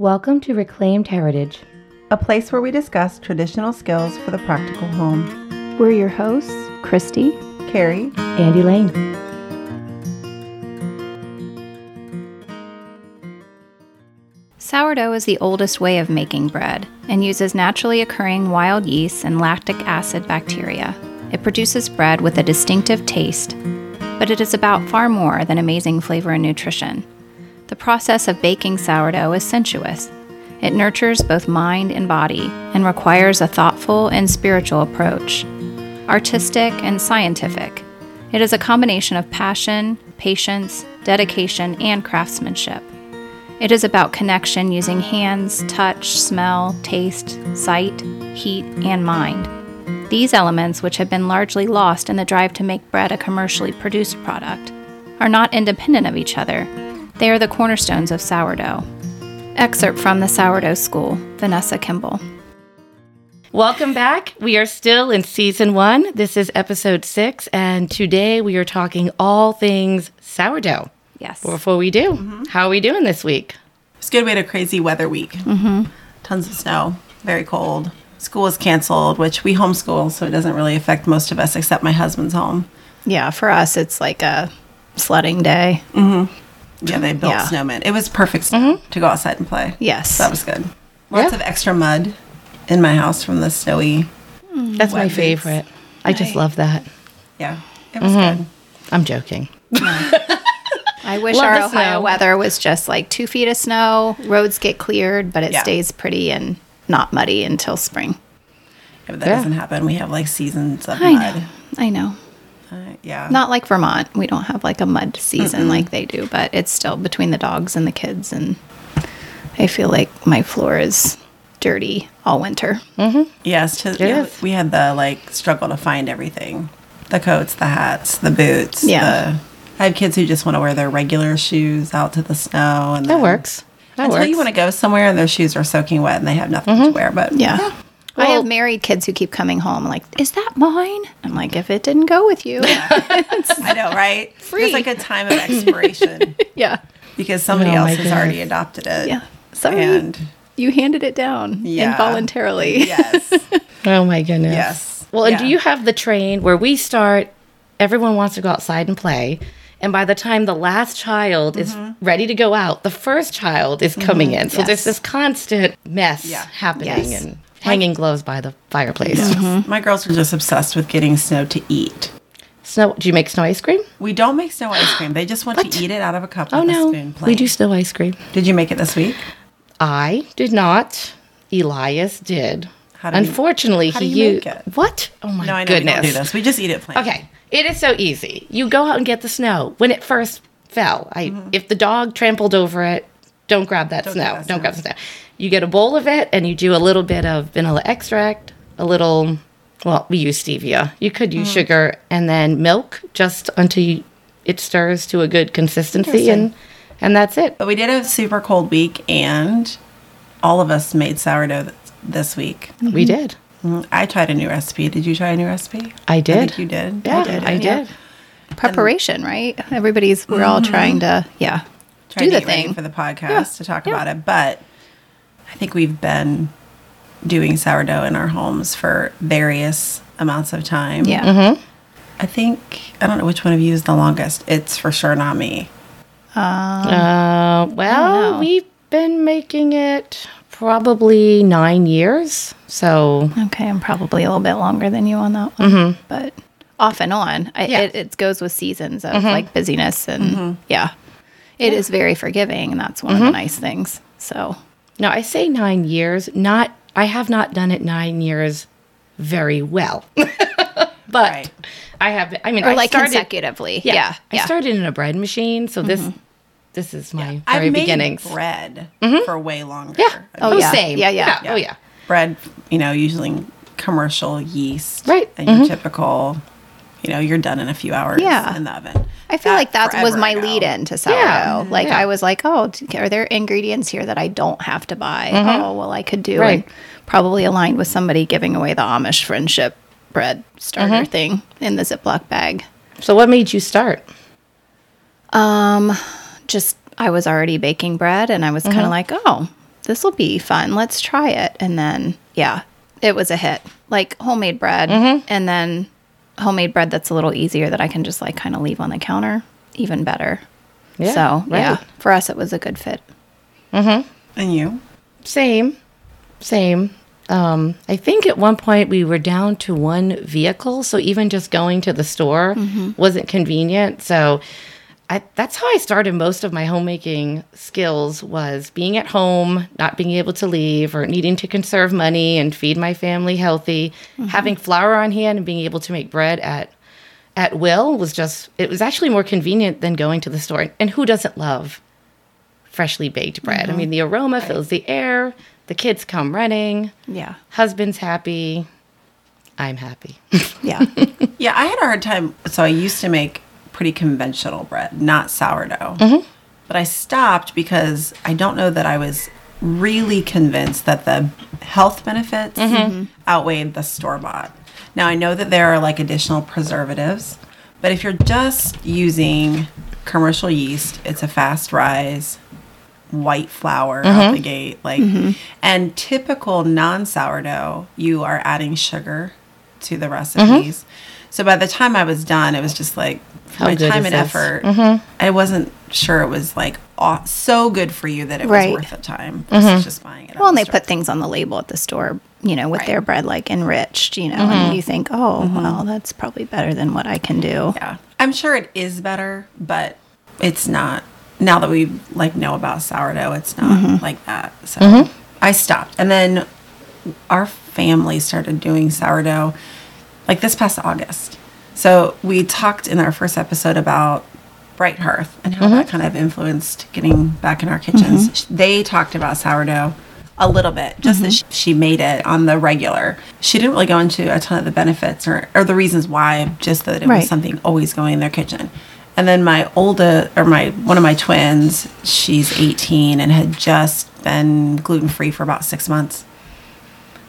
Welcome to Reclaimed Heritage. a place where we discuss traditional skills for the practical home. We're your hosts, Christy. Kari, and Elaine. Sourdough is the oldest way of making bread and uses naturally occurring wild yeast and lactic acid bacteria. It produces bread with a distinctive taste, but it is about far more than amazing flavor and nutrition. The process of baking sourdough is sensuous. It nurtures both mind and body and requires a thoughtful and spiritual approach. Artistic and scientific, it is a combination of passion, patience, dedication, and craftsmanship. It is about connection using hands, touch, smell, taste, sight, heat, and mind. These elements, which have been largely lost in the drive to make bread a commercially produced product, are not independent of each other. They are the cornerstones of sourdough. Excerpt from the Sourdough School, Vanessa Kimbell. Welcome back. We are still in season one. This is episode six, and today we are talking all things sourdough. Yes. Before we do, how are we doing this week? it's good. We had a crazy weather week. Mm-hmm. Tons of snow, very cold. School was canceled, which we homeschool, so it doesn't really affect most of us except my husband's home. Yeah, for us, it's like a sledding day. Yeah, they built Yeah. snowmen. It was perfect snow mm-hmm. to go outside and play. Yes. So that was good. Lots of extra mud in my house from the snowy. Hmm. That's my favorite. I just love that. Yeah, it was mm-hmm. good. I'm joking. I wish Love our Ohio weather was just like two feet of snow, roads get cleared, but it Yeah. stays pretty and not muddy until spring. Yeah, but that Yeah. doesn't happen. We have like seasons of I mud. know. I know. Uh, yeah. Not like Vermont. We don't have like a mud season like they do, but it's still between the dogs and the kids. And I feel like my floor is dirty all winter. Yes, to, yeah, we had the like struggle to find everything the coats, the hats, the boots. Yeah. The, I have kids who just want to wear their regular shoes out to the snow. and That then- works. That Until works. you want to go somewhere and their shoes are soaking wet and they have nothing to wear. But Yeah. I Well- have married kids who keep coming home like, is that mine? I'm like, if it didn't go with you. I know, right? Free. There's like a time of expiration yeah. because somebody Oh, else has goodness. already adopted it. Yeah. Sorry. And you handed it down Yeah. involuntarily. yes, Oh my goodness. Yes. Well, and do you have the train where we start? Everyone wants to go outside and play, and by the time the last child is Mm-hmm. ready to go out, the first child is coming in. So there's this constant mess Yeah. happening Yes. and hanging gloves by the fireplace. my girls are just obsessed with getting snow to eat. Snow? Do you make snow ice cream? We don't make snow ice cream. They just want to eat it out of a cup Oh with a no, spoon. we plain. do snow ice cream. Did you make it this week? I did not. Elias did. How do you- Unfortunately, how he do you used make it? what? Oh my No, I know goodness! we don't do this. We just eat it plain. Okay, it is so easy. You go out and get the snow when it first fell. I if the dog trampled over it, don't grab that Mm-hmm. Don't snow. grab that don't snow. grab the snow. You get a bowl of it and you do a little bit of vanilla extract, a little. Well, we use stevia. You could Mm-hmm. use sugar and then milk just until you, it stirs to a good consistency, and and that's it. But we did a super cold week, and all of us made sourdough th- this week. We did. Mm, I tried a new recipe. Did you try a new recipe? I did. I did. think you did. yeah, You did. I yeah. did. Preparation, right? Everybody's, we're all trying to, yeah, Tried do to the get ready thing. for the podcast to talk about it. But I think we've been doing sourdough in our homes for various amounts of time. yeah. Mm-hmm. I think I don't know which one of you is the longest. It's for sure not me. Um, uh, well, we've been making it probably nine years. So Okay, I'm probably a little bit longer than you on that one, mm-hmm. but off and on. I, Yeah. it, it goes with seasons of mm-hmm. like busyness and mm-hmm. yeah, it is very forgiving, and that's one of the nice things. So now I say nine years. Not I have not done it nine years very well, but Right. I have. I mean, or I like started, consecutively, Yeah, yeah, I yeah. started in a bread machine, so this mm-hmm. this is my very I've beginnings. bread mm-hmm. for way longer. Yeah. Oh, yeah. same. Yeah, yeah. Oh yeah. bread, you know, using commercial yeast. Right. And your mm-hmm. typical, you know, you're done in a few hours Yeah. in the oven. I feel That like that was my ago. lead in to sourdough. Yeah, Like yeah. I was like, oh, are there ingredients here that I don't have to buy? Mm-hmm. Oh, well, I could do Right. and probably aligned with somebody giving away the Amish friendship bread starter mm-hmm. thing in the Ziploc bag. So what made you start? Um, just I was already baking bread, and I was kind of mm-hmm. like, oh, this will be fun. Let's try it. And then, yeah, it was a hit. Like homemade bread, and then homemade bread that's a little easier that I can just like kind of leave on the counter, even better. Yeah, so, yeah, for us, it was a good fit. Mm hmm. And you? Same, same. Um, I think at one point we were down to one vehicle, so even just going to the store wasn't convenient. So I, that's how I started most of my homemaking skills was being at home, not being able to leave, or needing to conserve money and feed my family healthy. Mm-hmm. Having flour on hand and being able to make bread at at will was just it was actually more convenient than going to the store. And who doesn't love freshly baked bread? I mm-hmm. mean, the aroma fills the air. The kids come running. Yeah. Husband's happy. I'm happy. Yeah. Yeah, I had a hard time. So I used to make pretty conventional bread, not sourdough. Mm-hmm. But I stopped because I don't know that I was really convinced that the health benefits mm-hmm. Mm-hmm. outweighed the store bought. Now I know that there are like additional preservatives, but if you're just using commercial yeast, it's a fast rise, white flour out the gate, like and typical non-sourdough, you are adding sugar to the recipes. So by the time I was done, it was just like for How my time and this? effort. Mm-hmm. I wasn't sure it was like aw- so good for you that it Right. was worth the time. versus mm-hmm. Just buying it. well, and the they store. put things on the label at the store, you know, with Right. their bread like enriched, you know, and mm-hmm. you think, oh, well, that's probably better than what I can do. Yeah, I'm sure it is better, but it's not. Now that we like know about sourdough, it's not like that. So I stopped, and then our family started doing sourdough like this past August. So we talked in our first episode about Bright Hearth and how that mm-hmm. kind of influenced getting back in our kitchens. Mm-hmm. They talked about sourdough a little bit, just that mm-hmm. she, she made it on the regular. She didn't really go into a ton of the benefits or, or the reasons why, just that it Right. was something always going in their kitchen. And then my older, or my one of my twins, she's 18 and had just been gluten free for about six months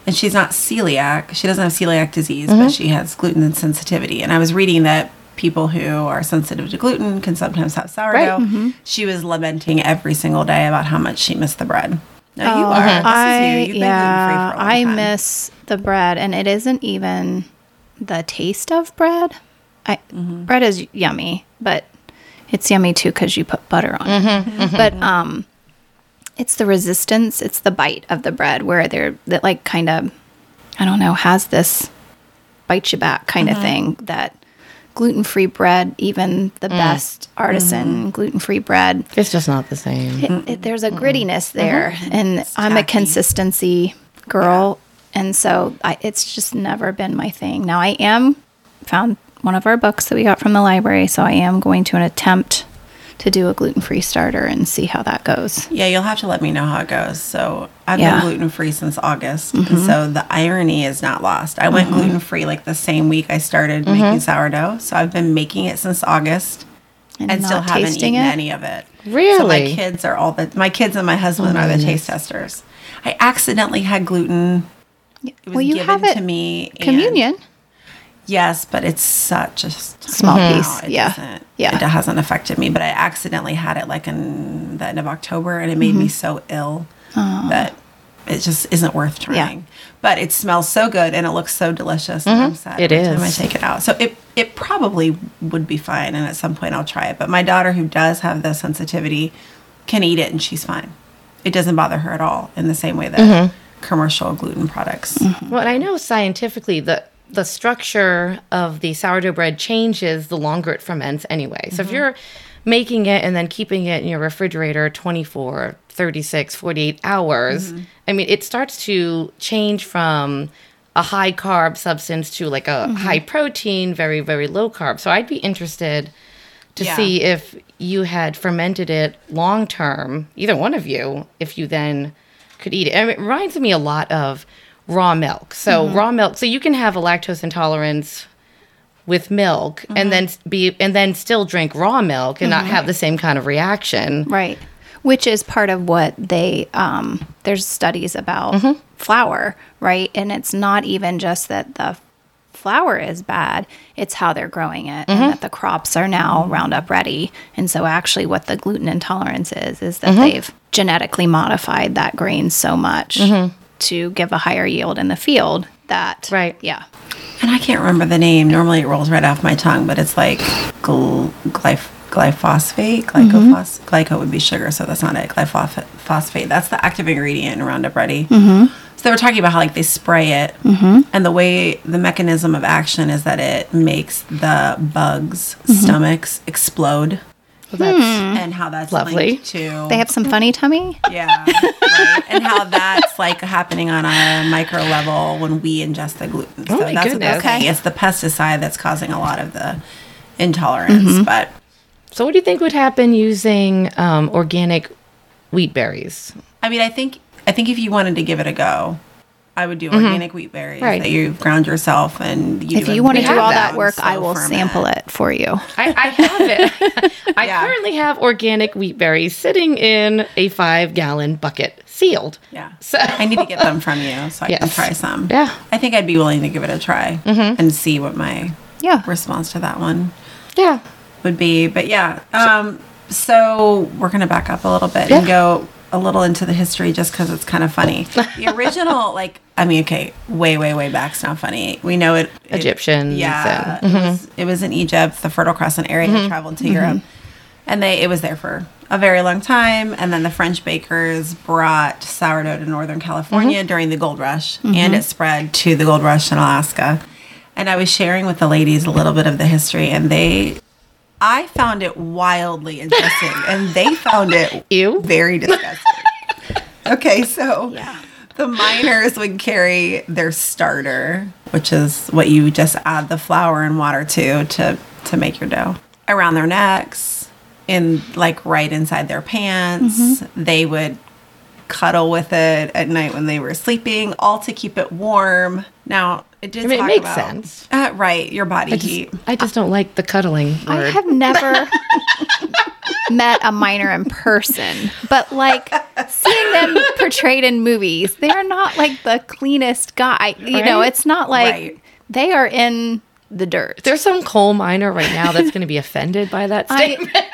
and she's not celiac. She doesn't have celiac disease, but she has gluten sensitivity. And I was reading that people who are sensitive to gluten can sometimes have sourdough. She was lamenting every single day about how much she missed the bread. Now you are. This I is you. You've been yeah, free for a long I time. miss the bread, and it isn't even the taste of bread. I Mm-hmm. bread is yummy, but it's yummy too because you put butter on Mm-hmm. it. But um, it's the resistance, it's the bite of the bread where they're that like kind of, I don't know, has this bite you back kind Mm-hmm. of thing that gluten free bread, even the best artisan Mm-hmm. gluten free bread, it's just not the same. it, it, there's a grittiness there, and I'm a consistency girl, and so I, it's just never been my thing. Now I am found one of our books that we got from the library, so I am going to an attempt to do a gluten free starter and see how that goes. Yeah, you'll have to let me know how it goes. So I've Yeah. been gluten free since August, and so the irony is not lost. I went mm-hmm. gluten free like the same week I started mm-hmm. making sourdough, so I've been making it since August. And, and still haven't eaten it. any of it. Really? So my kids are all the my kids and my husband Oh, are the goodness. taste testers. I accidentally had gluten. It was well, you given have it to me. and- communion, Yes, but it's such a small no, piece. it Yeah, yeah. It hasn't affected me, but I accidentally had it like in the end of October, and it made Mm-hmm. me so ill that it just isn't worth trying. But it smells so good and it looks so delicious. And I'm sad It every time I take it out. So it it probably would be fine, and at some point I'll try it. But my daughter, who does have the sensitivity, can eat it and she's fine. It doesn't bother her at all in the same way that Mm-hmm. commercial gluten products. Well, and I know scientifically the the structure of the sourdough bread changes the longer it ferments anyway. So if mm-hmm. you're making it and then keeping it in your refrigerator 24, 36, 48 hours, mm-hmm. I mean, it starts to change from a high carb substance to like a mm-hmm. high protein, very, very low carb. So I'd be interested to Yeah. see if you had fermented it long term, either one of you, if you then could eat it. And it reminds me a lot of raw milk. So mm-hmm. raw milk. So you can have a lactose intolerance with milk and mm-hmm. then be and then still drink raw milk and not mm-hmm. have the same kind of reaction. right? Which is part of what they um, there's studies about Mm-hmm. flour, right? And it's not even just that the flour is bad. It's how they're growing it, and that the crops are now Roundup ready. And so, actually, what the gluten intolerance is is that they've genetically modified that grain so much to give a higher yield in the field. That Right. yeah, And I can't remember the name. Normally it rolls right off my tongue, but it's like gl- glyph- glyphosate. Glycophos- mm-hmm. Glyco would be sugar, so that's not it. Glyphosate. That's the active ingredient in Roundup Ready. Mm-hmm. So they were talking about how like they spray it, mm-hmm. and the way the mechanism of action is that it makes the bugs' stomachs explode, Well, that's and how that's Lovely. linked to they have some funny tummy. yeah, right. and how that's like happening on a micro level when we ingest the gluten. Oh my that's goodness. what they're saying. Okay. It's the pesticide that's causing a lot of the intolerance. But so. What do you think would happen using um, organic wheat berries? I mean, I think I think if you wanted to give it a go, I would do organic wheat berries Mm-hmm. Right. that you ground yourself and you If you want to do all that work, slow I will ferment. sample it for you. I, I have it. I Yeah. currently have organic wheat berries sitting in a five gallon bucket, sealed. Yeah. So I need to get them from you so I can try some. Yeah. Mm-hmm. I think I'd be willing to give it a try and see what my Yeah. response to that one yeah. would be. But yeah, um, so we're gonna back up a little bit and go a little into the history just because it's kind of funny. The original, like, I mean, okay, way, way, way back's not funny. We know it. it- Egyptians yeah, and- it, mm-hmm. was, it was in Egypt. The Fertile Crescent area had mm-hmm. traveled to Europe, mm-hmm. and they it was there for a very long time. And then the French bakers brought sourdough to Northern California during the gold rush, and it spread to the gold rush in Alaska. And I was sharing with the ladies a little bit of the history, and they, I found it wildly interesting, and they found it Ew. very disgusting. okay, so the miners would carry their starter, which is what you just add the flour and water to to to make your dough, around their necks, in like right inside their pants. Mm-hmm. They would cuddle with it at night when they were sleeping, all to keep it warm. Now it did. I mean, it makes about- sense. Uh, right, your body I heat. just, I just don't like the cuddling I have never met a miner in person, but like seeing them portrayed in movies, they are not like the cleanest guy. You know, it's not like Right. they are in the dirt. There's some coal miner right now that's going to be offended by that statement. Yeah,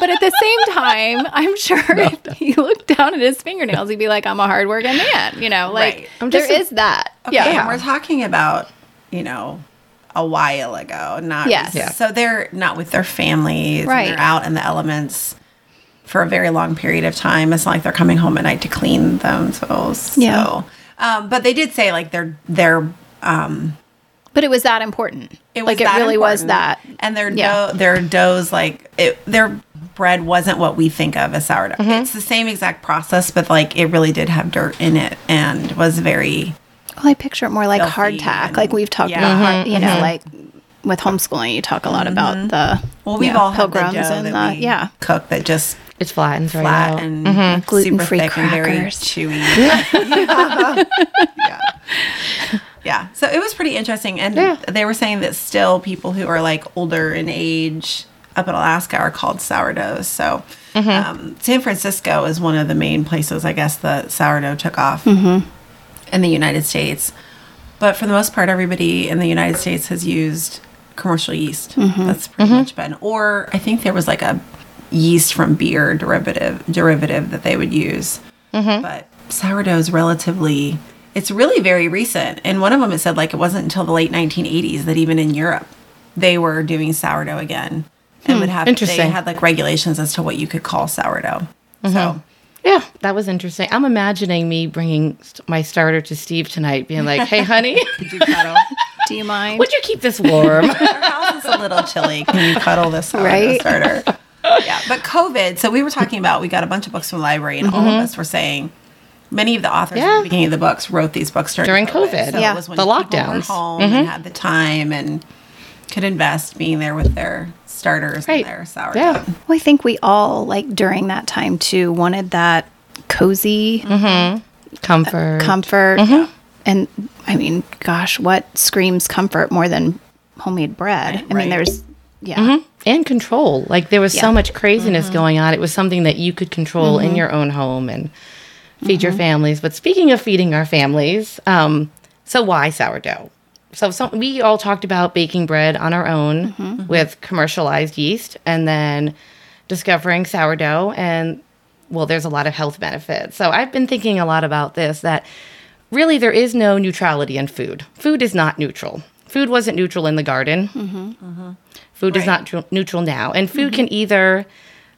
but at the same time, I'm sure if he looked down at his fingernails, he'd be like, "I'm a hardworking man." You know, like Right. I'm there a- is that. Okay, yeah, and we're talking about, you know, a while ago, not Yes. Yeah. So they're not with their families, Right. they're out in the elements for a very long period of time. It's not like they're coming home at night to clean themselves. Yeah. So, um, but they did say like they're they're um, but it was that important. it was like it that really was that. and their Yeah. dough their doughs like it their bread wasn't what we think of as sourdough. Mm-hmm. It's the same exact process, but like it really did have dirt in it and was very Well, I picture it more like hardtack, like we've talked Yeah. about. hard- you know, like with homeschooling, you talk a lot about the well. We've yeah, all had the pilgrims dough and that the we yeah. cook that just It flattens right flat out. and Mm-hmm. Gluten-free super and very crackers. chewy. yeah. yeah. Yeah. So it was pretty interesting. And Yeah. they were saying that still people who are like older in age up in Alaska are called sourdoughs. So Mm-hmm. um, San Francisco is one of the main places, I guess, the sourdough took off Mm-hmm. in the United States. But for the most part, everybody in the United States has used commercial yeast. Mm-hmm. That's pretty much been. Or I think there was like a yeast from beer derivative derivative that they would use. Mm-hmm. But sourdough is relatively. It's really very recent. And one of them it said like it wasn't until the late 1980s that even in Europe they were doing sourdough again and would hmm, have they interesting. had like regulations as to what you could call sourdough. Mm-hmm. So Yeah, that was interesting. I'm imagining me bringing my starter to Steve tonight, being like, "Hey, honey, could you cuddle? Do you mind? would you keep this warm?" Our house is a little chilly. Can you cuddle this Right? starter? Yeah, but COVID. So we were talking about we got a bunch of books from the library, and all of mm-hmm. us were saying many of the authors at the beginning of the books wrote these books during, During COVID. So Yeah. it was when The lockdowns. home and mm-hmm. had the time and could invest being there with their starters Right. and their sourdough. Yeah. Well, I think we all like during that time too wanted that cozy mm-hmm. Comfort. Uh, comfort. Mm-hmm. And I mean, gosh, what screams comfort more than homemade bread? I Right. mean, there's yeah. Mm-hmm. and control. Like there was so much craziness going on. It was something that you could control in your own home and feed your families. But speaking of feeding our families, um, so why sourdough? So some, we all talked about baking bread on our own mm-hmm. Mm-hmm. with commercialized yeast and then discovering sourdough and well there's a lot of health benefits. So i've been thinking a lot about this that really there is no neutrality in food. Food is not neutral. Food wasn't neutral in the garden. Mm-hmm. Food is not tr- neutral now. And food can either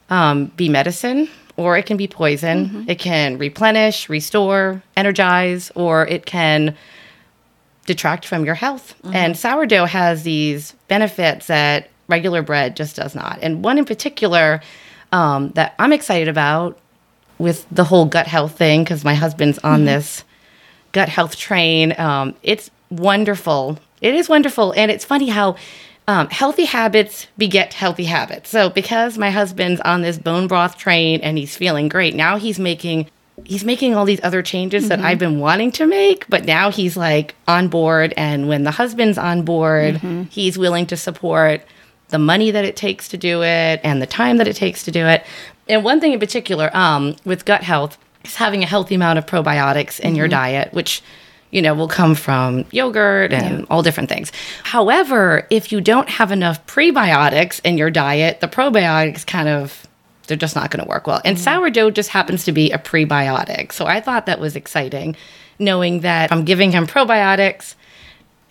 um, be medicine or it can be poison. It can replenish restore energize or it can detract from your health. And sourdough has these benefits that regular bread just does not. And one in particular um, that I'm excited about with the whole gut health thing, because my husband's on this gut health train. Um, it's wonderful. It is wonderful. And it's funny how um, healthy habits beget healthy habits. So because my husband's on this bone broth train and he's feeling great, now he's making he's making all these other changes that mm-hmm. I've been wanting to make, but now he's like on board and when the husband's on board, mm-hmm. he's willing to support the money that it takes to do it and the time that it takes to do it. And one thing in particular, um, with gut health, is having a healthy amount of probiotics in your mm-hmm. diet, which you know will come from yogurt and all different things. However, if you don't have enough prebiotics in your diet, the probiotics kind of they're just not going to work well. And sourdough just happens to be a prebiotic. So I thought that was exciting, knowing that I'm giving him probiotics.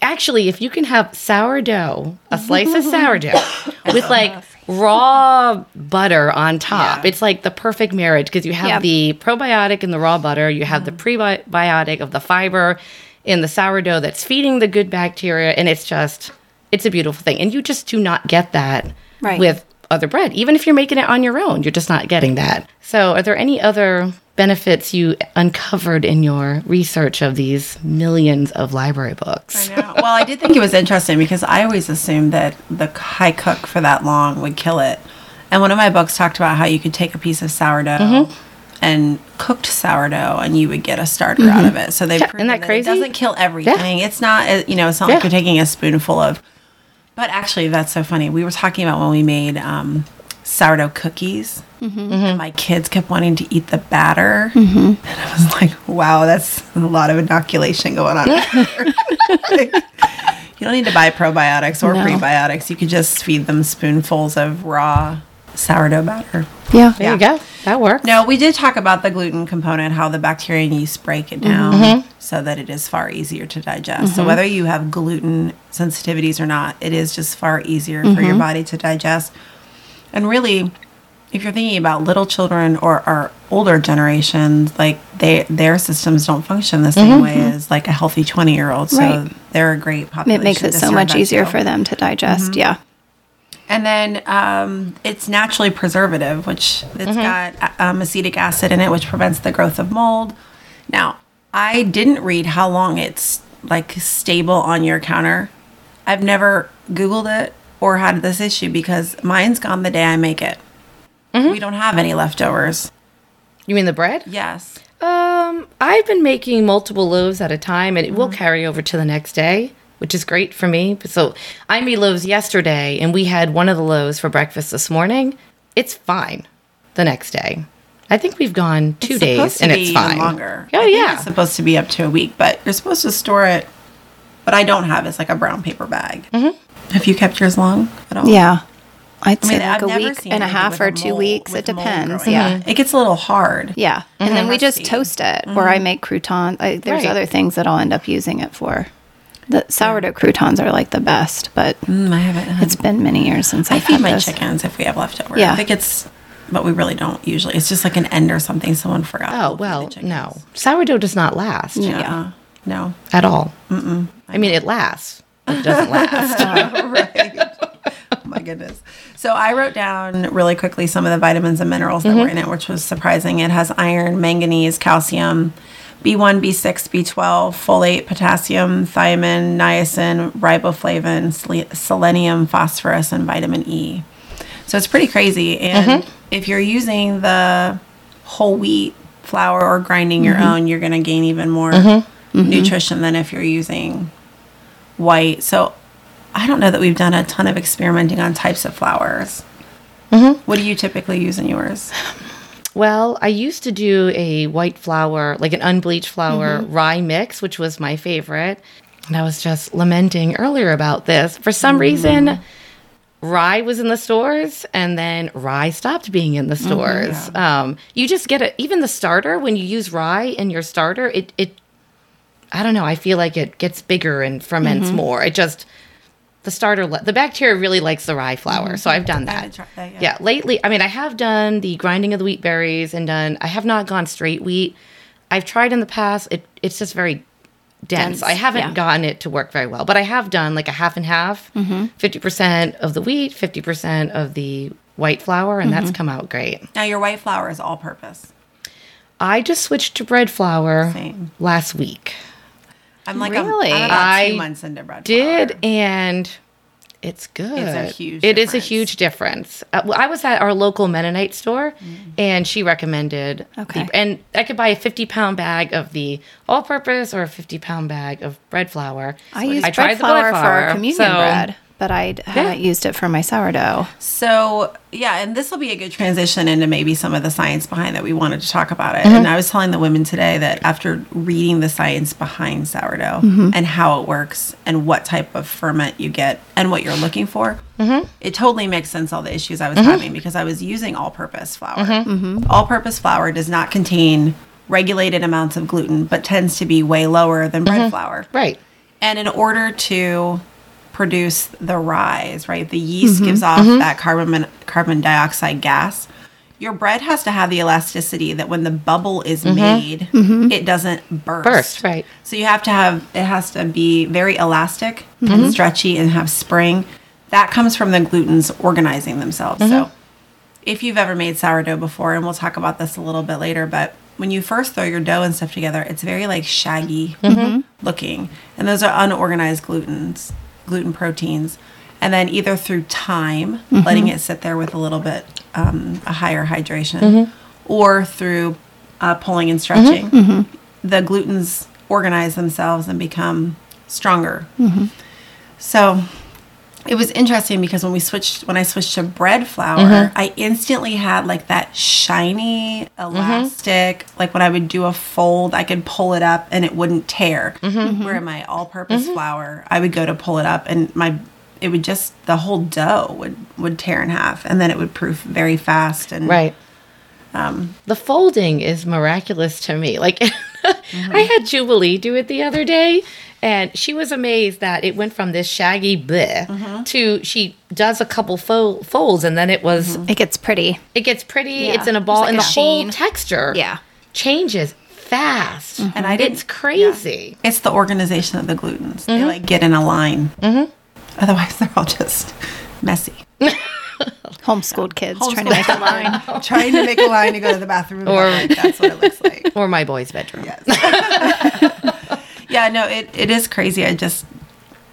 Actually, if you can have sourdough, a slice of sourdough with like raw butter on top, Yeah. it's like the perfect marriage because you have Yep. the probiotic in the raw butter, you have the mm-hmm. prebiotic of the fiber in the sourdough that's feeding the good bacteria, and it's just, it's a beautiful thing. And you just do not get that Right. with other bread. Even if you're making it on your own, you're just not getting that. So, are there any other benefits you uncovered in your research of these millions of library books? I know. Well, I did think it was interesting because I always assumed that the high cook for that long would kill it. And one of my books talked about how you could take a piece of sourdough Mm-hmm. and cooked sourdough and you would get a starter out of it. So they've Yeah, isn't that crazy? it doesn't kill everything. It's not, uh, you know, it's not like you're taking a spoonful of. But actually, that's so funny. We were talking about when we made um, sourdough cookies. Mm-hmm. And my kids kept wanting to eat the batter. And I was like, wow, that's a lot of inoculation going on. Like, you don't need to buy probiotics or No. prebiotics. You could just feed them spoonfuls of raw sourdough batter. Yeah. There you go. That works. No, we did talk about the gluten component, how the bacteria and yeast break it down Mm-hmm. so that it is far easier to digest. So whether you have gluten sensitivities or not, it is just far easier for Mm-hmm. your body to digest. And really, if you're thinking about little children or our older generations, like they their systems don't function the same way as like a healthy 20 year old. So Mm-hmm. Right. they're a great population. It makes it so much easier to. for them to digest. Yeah. And then um, it's naturally preservative, which it's got um, acetic acid in it, which prevents the growth of mold. Now, I didn't read how long it's like stable on your counter. I've never Googled it or had this issue because mine's gone the day I make it. We don't have any leftovers. You mean the bread? Yes. Um, I've been making multiple loaves at a time, and it will carry over to the next day, which is great for me. So I made loaves yesterday, and we had one of the loaves for breakfast this morning. It's fine the next day. I think we've gone two It's days, and it's even fine. longer. Oh yeah, It's supposed to be up to a week, but you're supposed to store it. But I don't have it's like a brown paper bag. Mm-hmm. Have you kept yours long at all? Yeah. I'd I say mean, like I've a week and a half or two mold- weeks. It mold depends. growing. Yeah. It gets a little hard. Yeah. And then we just toast it, or I make croutons. I, there's Right. other things that I'll end up using it for. The sourdough croutons are like the best, but Mm, I haven't. Had, it's been many years since I I've feed had my those. chickens if we have leftover. Yeah. I think it's, but we really don't usually. It's just like an end or something someone forgot. Oh We'll feed the well, no. Sourdough does not last Yeah. No. at all. Mm-mm. I mean, it lasts. but It doesn't last. right. Oh my goodness. So I wrote down really quickly some of the vitamins and minerals that were in it, which was surprising. It has iron, manganese, calcium, B1, B6, B12, folate, potassium, thiamine, niacin, riboflavin, selenium, phosphorus, and vitamin E. So it's pretty crazy. And mm-hmm. if you're using the whole wheat flour or grinding your mm-hmm. own, you're going to gain even more mm-hmm. nutrition than if you're using white. So I don't know that we've done a ton of experimenting on types of flours. What do you typically use in yours? Well, I used to do a white flour, like an unbleached flour mm-hmm. rye mix, which was my favorite. And I was just lamenting earlier about this. For some mm. reason, rye was in the stores and then rye stopped being in the oh, stores. Um, you just get it. Even the starter, when you use rye in your starter, it, it, I don't know, I feel like it gets bigger and ferments mm-hmm. more. It just, the starter, le- the bacteria really likes the rye flour. So I've done that. that, yeah. yeah. Lately, I mean, I have done the grinding of the wheat berries and done, I have not gone straight wheat. I've tried in the past. It, it's just very dense. Dense, I haven't yeah. gotten it to work very well, but I have done like a half and half, Mm-hmm. 50 percent of the wheat, fifty percent of the white flour, and Mm-hmm. that's come out great. Now your white flour is all purpose. I just switched to bread flour Same. last week. I'm like Really? I'm, I'm about I two months into bread. Did flour. and it's good. It's a huge It is a huge difference. Uh, well, I was at our local Mennonite store, and she recommended. the- Okay. and I could buy a fifty pound bag of the all-purpose or a fifty pound bag of bread flour. I use I bread the flour for communion so- bread, but I d- haven't used it for my sourdough. So yeah, and this will be a good transition into maybe some of the science behind that we wanted to talk about Mm-hmm. it. And I was telling the women today that after reading the science behind sourdough Mm-hmm. and how it works and what type of ferment you get and what you're looking for, Mm-hmm. it totally makes sense all the issues I was having because I was using all-purpose flour. Mm-hmm. All-purpose flour does not contain regulated amounts of gluten, but tends to be way lower than bread Mm-hmm. flour. Right. And in order to produce the rise, right, the yeast mm-hmm. gives off mm-hmm. that carbon carbon dioxide gas. Your bread has to have the elasticity that when the bubble is mm-hmm. made, it doesn't burst. Burst, right. So you have to have it has to be very elastic and stretchy and have spring. That comes from the glutens organizing themselves. So if you've ever made sourdough before, and we'll talk about this a little bit later, but when you first throw your dough and stuff together, it's very like shaggy looking. And those are unorganized glutens, gluten proteins. And then either through time, mm-hmm. letting it sit there with a little bit um, a higher hydration, mm-hmm. or through uh, pulling and mm-hmm. stretching, the glutens organize themselves and become stronger. So it was interesting because when we switched when I switched to bread flour, mm-hmm. I instantly had like that shiny mm-hmm. elastic like when I would do a fold, I could pull it up and it wouldn't tear. Mm-hmm. Where in my all-purpose flour, I would go to pull it up and my it would just the whole dough would would tear in half and then it would proof very fast and Right. Um, the folding is miraculous to me. Like Mm-hmm. I had Jubilee do it the other day, and she was amazed that it went from this shaggy bleh Mm-hmm. to she does a couple fo- folds, and then it was Mm-hmm. It gets pretty. it gets pretty. Yeah. It's in a ball, like and a the whole texture Yeah. changes fast. And I didn't- it's crazy. It's the organization of the glutens. They like get in a line. Mm-hmm. Otherwise, they're all just messy. Homeschooled kids trying to make a line. Trying to make a line to go to the bathroom. Or- Or that's what it looks like. Or my boy's bedroom. Yes. Yeah, no, it, it is crazy. I just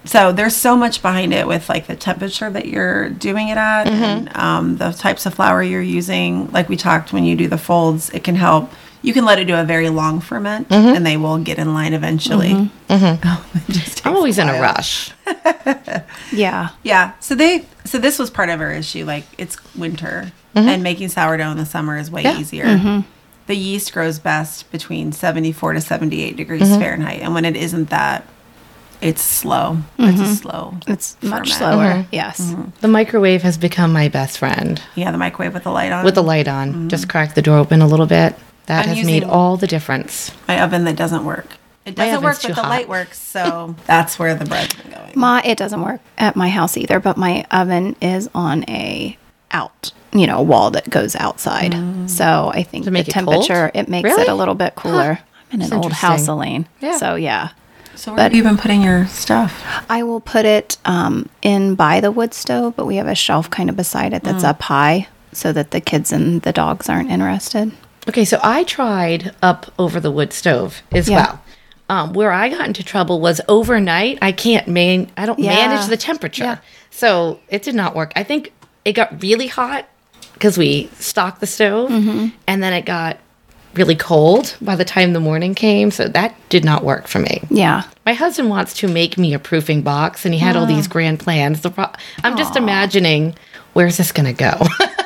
so there's so much behind it with like the temperature that you're doing it at mm-hmm. and um, the types of flour you're using. Like we talked when you do the folds, it can help. You can let it do a very long ferment, mm-hmm. and they will get in line eventually. Mm-hmm. Oh, it just takes I'm always in a rush. Yeah. Yeah. So they so this was part of our issue. Like it's winter and making sourdough in the summer is way Yeah. easier. The yeast grows best between 74 to 78 degrees mm-hmm. Fahrenheit. And when it isn't that, it's slow. It's a mm-hmm. slow. It's much ferment. slower. Mm-hmm. Yes. The microwave has become my best friend. Yeah, the microwave with the light on. With the light on, just crack the door open a little bit. That I'm has made all the difference. my oven that doesn't work. It doesn't work, oven's but the hot. light works. So that's where the bread's been going. My it doesn't work at my house either, but my oven is on a out, you know, wall that goes outside. So I think To make the temperature it makes Really? it a little bit cooler. I'm in That's an old house, interesting. Elaine. Yeah. So yeah. so where have you been putting your stuff? I will put it um, in by the wood stove, but we have a shelf kind of beside it that's up high so that the kids and the dogs aren't interested. Okay, so I tried up over the wood stove as Yeah. well. Um, where I got into trouble was overnight. I can't man. I don't Yeah. manage the temperature, Yeah. so it did not work. I think it got really hot because we stocked the stove, Mm-hmm. and then it got really cold by the time the morning came. So that did not work for me. Yeah. My husband wants to make me a proofing box, and he had all Ah. these grand plans. The pro- I'm just imagining where's this going to go.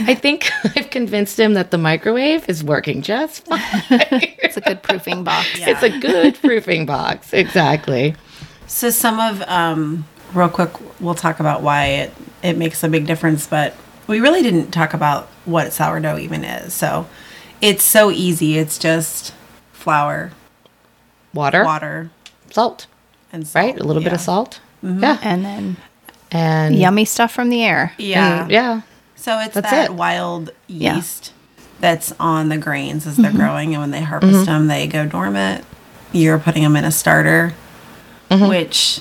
I think I've convinced him that the microwave is working just fine. It's a good proofing box. It's a good proofing box. Exactly. So some of um, real quick, we'll talk about why it it makes a big difference, but we really didn't talk about what sourdough even is. So it's so easy. It's just flour, Water, water, salt, and salt. right? A little bit of Yeah. salt. Mm-hmm. Yeah. And then And yummy stuff from the air. Yeah, and- yeah. So it's That's that it. wild Yeah. yeast that's on the grains as they're mm-hmm. growing, and when they harvest mm-hmm. them, they go dormant. You're putting them in a starter, which s-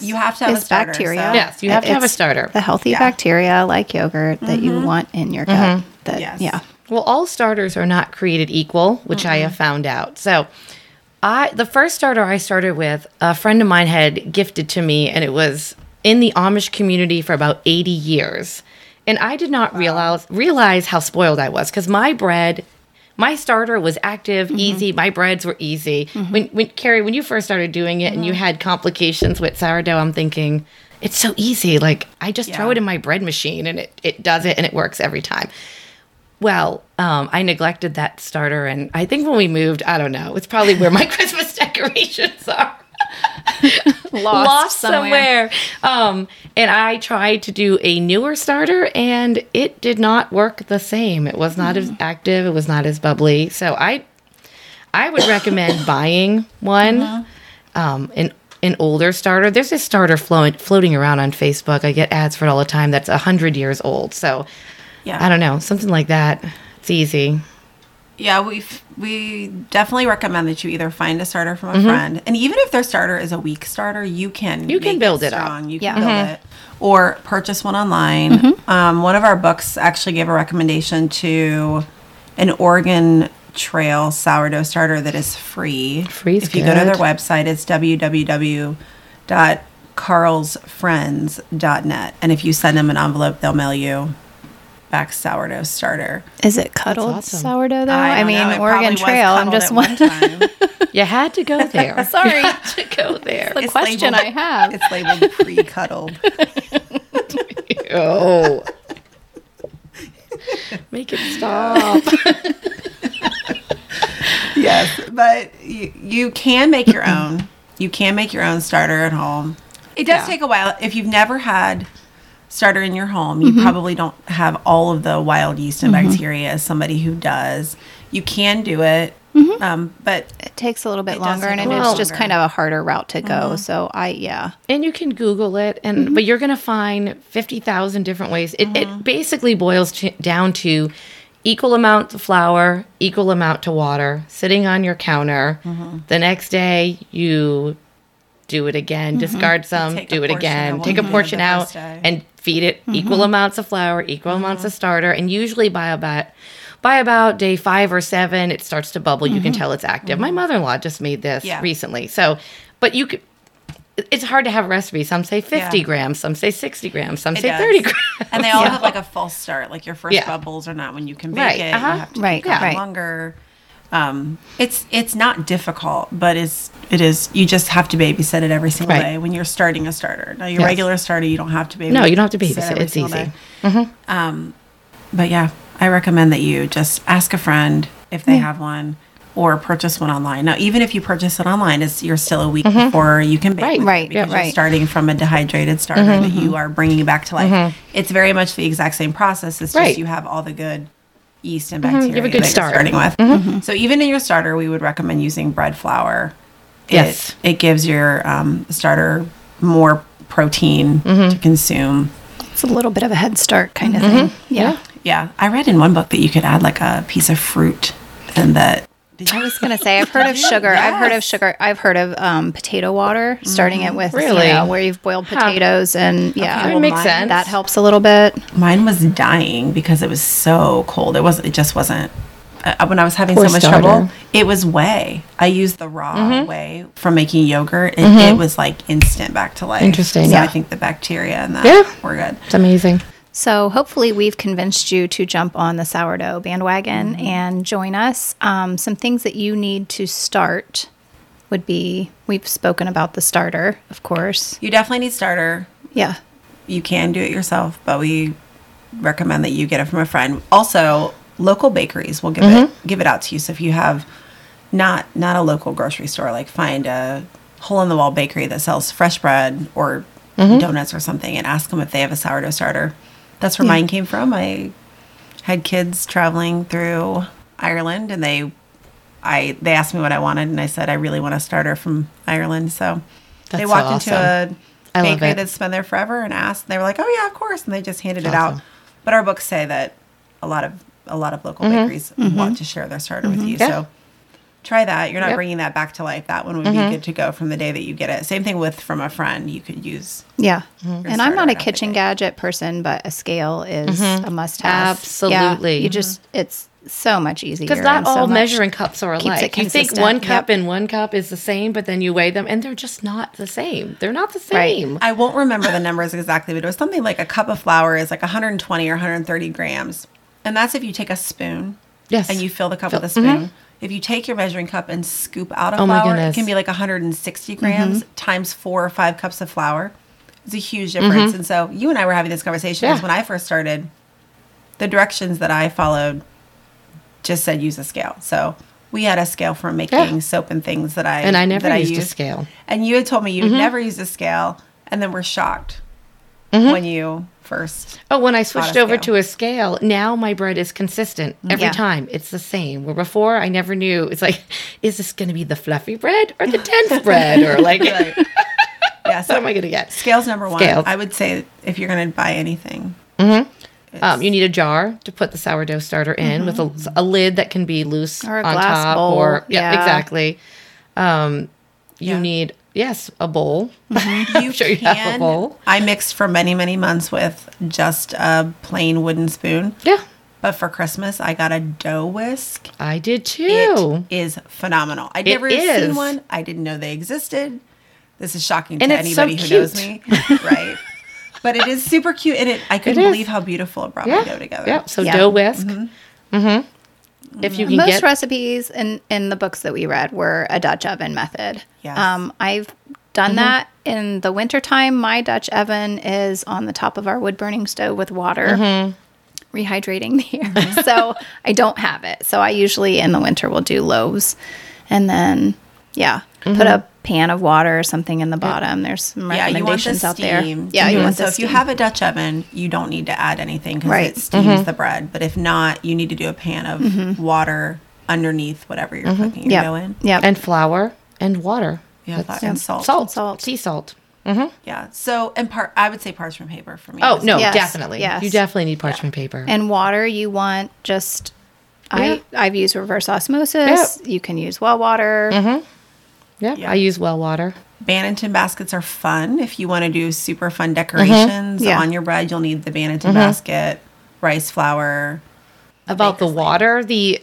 you have to have It's a starter. bacteria. so- Yes, you have to have a starter. The healthy Yeah. bacteria like yogurt that you mm-hmm. want in your gut. Mm-hmm. That Yes. yeah. Well, all starters are not created equal, which I have found out. So, I the first starter I started with, a friend of mine had gifted to me, and it was in the Amish community for about 80 years. And I did not realize realize how spoiled I was because my bread, my starter was active, mm-hmm. easy. My breads were easy. Mm-hmm. When, when Kari, when you first started doing it and you mm-hmm. had complications with sourdough, I'm thinking it's so easy. Like I just throw it in my bread machine and it, it does it and it works every time. Well, um, I neglected that starter, and I think when we moved, I don't know, it's probably where my Christmas decorations are lost, somewhere. Um, and I tried to do a newer starter, and it did not work the same. It was not as active. It was not as bubbly. So I, I would recommend buying one, um, an an older starter. There's this starter floating floating around on Facebook. I get ads for it all the time. That's a hundred years old. So Yeah. I don't know, something like that. It's easy. Yeah, we we definitely recommend that you either find a starter from a friend, and even if their starter is a weak starter, you can Mm-hmm. You can build it up. strong. You Yeah. can build it, or purchase one online. Mm-hmm. Um, one of our books actually gave a recommendation to an Oregon Trail sourdough starter that is free. Free If you go to their website, it's www.carlsfriends.net, and if you send them an envelope, they'll mail you back sourdough starter. Is it cuddled awesome. sourdough though? I, don't mean, know. It Oregon Trail. I'm just one wondering. time. You had to go there. Sorry. To go there. the question labeled- I have. It's labeled pre-cuddled. Oh. Make it stop. yes, but you, you can make your own. You can make your own starter at home. It does Yeah. take a while. If you've never had starter in your home, Mm-hmm. you probably don't have all of the wild yeast and bacteria as somebody who does. You can do it, Mm-hmm. um, but It takes a little bit It does longer, and a it just kind of a harder route to go. So I, yeah, and you can Google it, and but you're gonna find fifty thousand different ways. It, it basically boils to, down to equal amount of flour, equal amount to water, sitting on your counter. The next day, you do it again, discard some, Take a do it portion again, take a portion out, and feed it mm-hmm. equal amounts of flour, equal mm-hmm. amounts of starter, and usually by about by about day five or seven, it starts to bubble. You can mm-hmm. tell it's active. My mother-in-law just made this Yeah. recently, so but you could. It's hard to have a recipe. Some say 50 Yeah. grams, some say 60 grams, some it say does. 30 grams. And they all have like a false start. Like your first Yeah. bubbles are not when you can bake Right, it. uh-huh. You have to Right, cook it right. longer. Um, it's it's not difficult, but it's it is. You just have to babysit it every single Right. day when you're starting a starter. Now your Yes. regular starter, you don't have to babysit. No, you don't have to babysit. every It's easy. day. Mm-hmm. Um, but yeah, I recommend that you just ask a friend if they have one or purchase one online. Now, even if you purchase it online, it's you're still a week mm-hmm. before you can bake. Right, it right, yeah, because you're right. starting from a dehydrated starter mm-hmm, that you are bringing back to life. It's very much the exact same process. It's just you have all the good yeast and bacteria You have a good that start. you're starting with. Mm-hmm. Mm-hmm. So even in your starter, we would recommend using bread flour. It, Yes. it gives your um, starter more protein to consume. it's a little bit of a head start kind of thing. Yeah. Yeah, I read in one book that you could add like a piece of fruit, and that. Did I was gonna say I've heard of sugar. I've heard of sugar. I've heard of um, potato water, starting it with Really? you know, where you've boiled Huh. potatoes and yeah, That well, makes mine- sense. that helps a little bit. Mine was dying because it was so cold. It was. It just wasn't. Uh, when I was having Poor so much starter. trouble, it was whey. I used the raw Mm-hmm. whey from making yogurt, and it was like instant back to life. Interesting. So Yeah. I think the bacteria and that Yeah. were good. It's amazing. So hopefully we've convinced you to jump on the sourdough bandwagon mm-hmm. and join us. Um, some things that you need to start would be we've spoken about the starter, of course. You definitely need starter. Yeah. You can do it yourself, but we recommend that you get it from a friend. Also, local bakeries will give it mm-hmm. give it out to you. So if you have not not a local grocery store, like find a hole in the wall bakery that sells fresh bread or mm-hmm. donuts or something, and ask them if they have a sourdough starter. That's where mine came from. I had kids traveling through Ireland, and they I they asked me what I wanted, and I said I really want a starter from Ireland. So they walked so into awesome. a I bakery that's been there forever and asked. And they were like, "Oh yeah, of course," and they just handed it Awesome. out. But our books say that a lot of a lot of local bakeries want to share their starter with you. Mm-hmm. Yeah. So try that. You're not Yep. bringing that back to life. That one would Mm-hmm. be good to go from the day that you get it. Same thing with from a friend. You could use. Yeah. Mm-hmm. And I'm not a kitchen gadget person, but a scale is a must have. Absolutely. you just, it's so much easier. Because not and so all measuring cups are keeps it alike. You think consistent. one cup Yep. and one cup is the same, but then you weigh them and they're just not the same. They're not the Right. same. I won't remember the numbers exactly, but it was something like a cup of flour is like 120 or 130 grams, and that's if you take a spoon. Yes. and you fill the cup Fill- with a spoon. If you take your measuring cup and scoop out a Oh flour, it can be like 160 grams times four or five cups of flour. It's a huge Mm-hmm. difference. And so you and I were having this conversation because Yeah. when I first started, the directions that I followed just said use a scale. So we had a scale for making Yeah. soap and things that I And I never that used a used. scale. And you had told me you Mm-hmm. never used a scale, and then we're shocked when you first. Oh, when I switched over to a scale, now my bread is consistent every Yeah. time. It's the same. Where before I never knew. It's like, is this going to be the fluffy bread or the dense bread or like, Yeah, so what am I going to get? Scales number one. Scales. I would say if you're going to buy anything, Um, you need a jar to put the sourdough starter in with a, a lid that can be loose Mm-hmm. Or a on glass top, bowl, or yeah, yeah. exactly. Um, you Yeah. need yes a bowl. you sure you can. have a bowl. I mixed for many many months with just a plain wooden spoon, Yeah, but for Christmas I got a dough whisk. I did too. It is phenomenal. I'd It never seen one. I didn't know they existed. This is shocking And to it's so anybody who knows me, right? But it is super cute, and it I couldn't is. believe how beautiful it brought my dough together. yeah. So Yeah. dough whisk. Mm-hmm. If you can Most get recipes in, in the books that we read were a Dutch oven method. Yes. Um, I've done Mm-hmm. that in the wintertime. My Dutch oven is on the top of our wood burning stove with water. Mm-hmm. Rehydrating the air. so I don't have it. So I usually in the winter will do loaves and then, yeah, Mm-hmm. put a pan of water or something in the bottom. There's some Yeah, you want the recommendations out there. steam. Yeah, you want so the if you have a Dutch oven, you don't need to add anything because Right. it steams Mm-hmm. the bread. But if not, you need to do a pan of water underneath whatever you're cooking your yeah, in. yeah, and flour and water. Yeah, That's- and salt. Salt, Salt. sea salt. Mm-hmm. Yeah. So and part, I would say parchment paper for me. Oh no, Yes, definitely. yes. You definitely need parchment paper. And water, you want just. I, I've used reverse osmosis. You can use well water. Yeah, yeah. I use well water. Banneton baskets are fun if you want to do super fun mm-hmm. decorations Yeah. on your bread. You'll need the Banneton mm-hmm. basket, rice flour. about the water the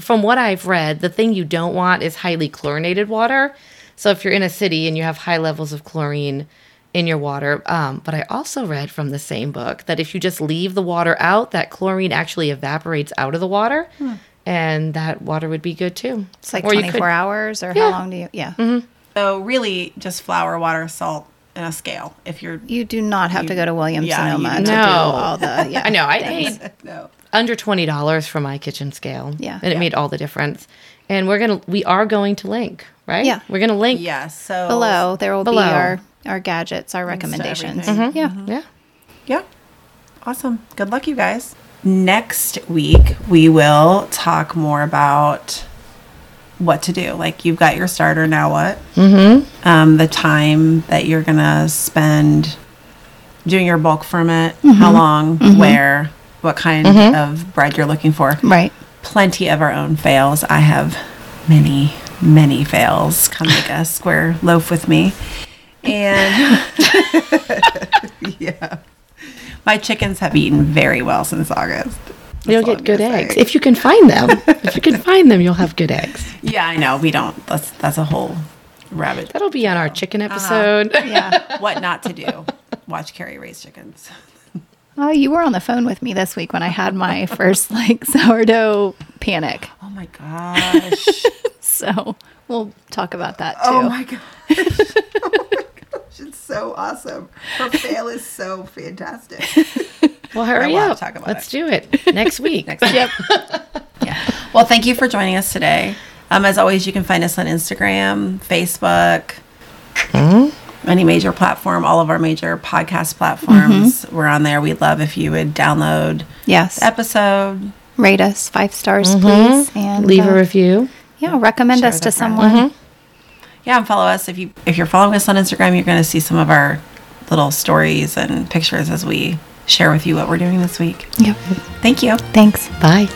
from what i've read the thing you don't want is highly chlorinated water so if you're in a city and you have high levels of chlorine in your water um, but i also read from the same book that if you just leave the water out that chlorine actually evaporates out of the water hmm. And that water would be good too It's like Or 24 could- hours, or Yeah. how long do you? Yeah. Mm-hmm. So really, just flour, water, salt, and a scale. If you're You do not have to go to Williams Yeah, Sonoma do to do all the. Yeah, i know i things. paid no. under $20 for my kitchen scale Yeah. and it Yeah. made all the difference and we're gonna we are going to link right Yeah. we're gonna link Yes. So Below there will Below. be our our gadgets, our recommendations. everything. Mm-hmm. Yeah. Mm-hmm. yeah Yeah. Awesome. Good luck, you guys. Next week, we will talk more about what to do. Like, you've got your starter, now what? Mm-hmm. Um, the time that you're going to spend doing your bulk ferment, how long, where, what kind of bread you're looking for. Right. Plenty of our own fails. I have many, many fails. Come make a square loaf with me. And yeah. My chickens have eaten very well since August. That's You'll get good eggs if you can find them. if you can find them, you'll have good eggs. Yeah, I know. We don't. That's that's a whole rabbit. That'll be on our chicken Uh-huh. episode. Yeah. what not to do? Watch Kari raise chickens. Oh, you were on the phone with me this week when I had my first like sourdough panic. Oh my gosh. So we'll talk about that too. oh my gosh. My gosh. It's so awesome. Her fail is so fantastic. Well, hurry we'll up. to talk about Let's it. do it next week. Next week. yeah Well, thank you for joining us today. Um, as always, you can find us on Instagram, Facebook, any major platform, all of our major podcast platforms. We're on there. We'd love if you would download Yes. the episode. Rate us five stars, please. And Leave uh, a review. Yeah, recommend Share us to a friend. someone. Yeah, and follow us if you if you're following us on Instagram. You're going to see some of our little stories and pictures as we share with you what we're doing this week. Yep. Thank you. Thanks. Bye.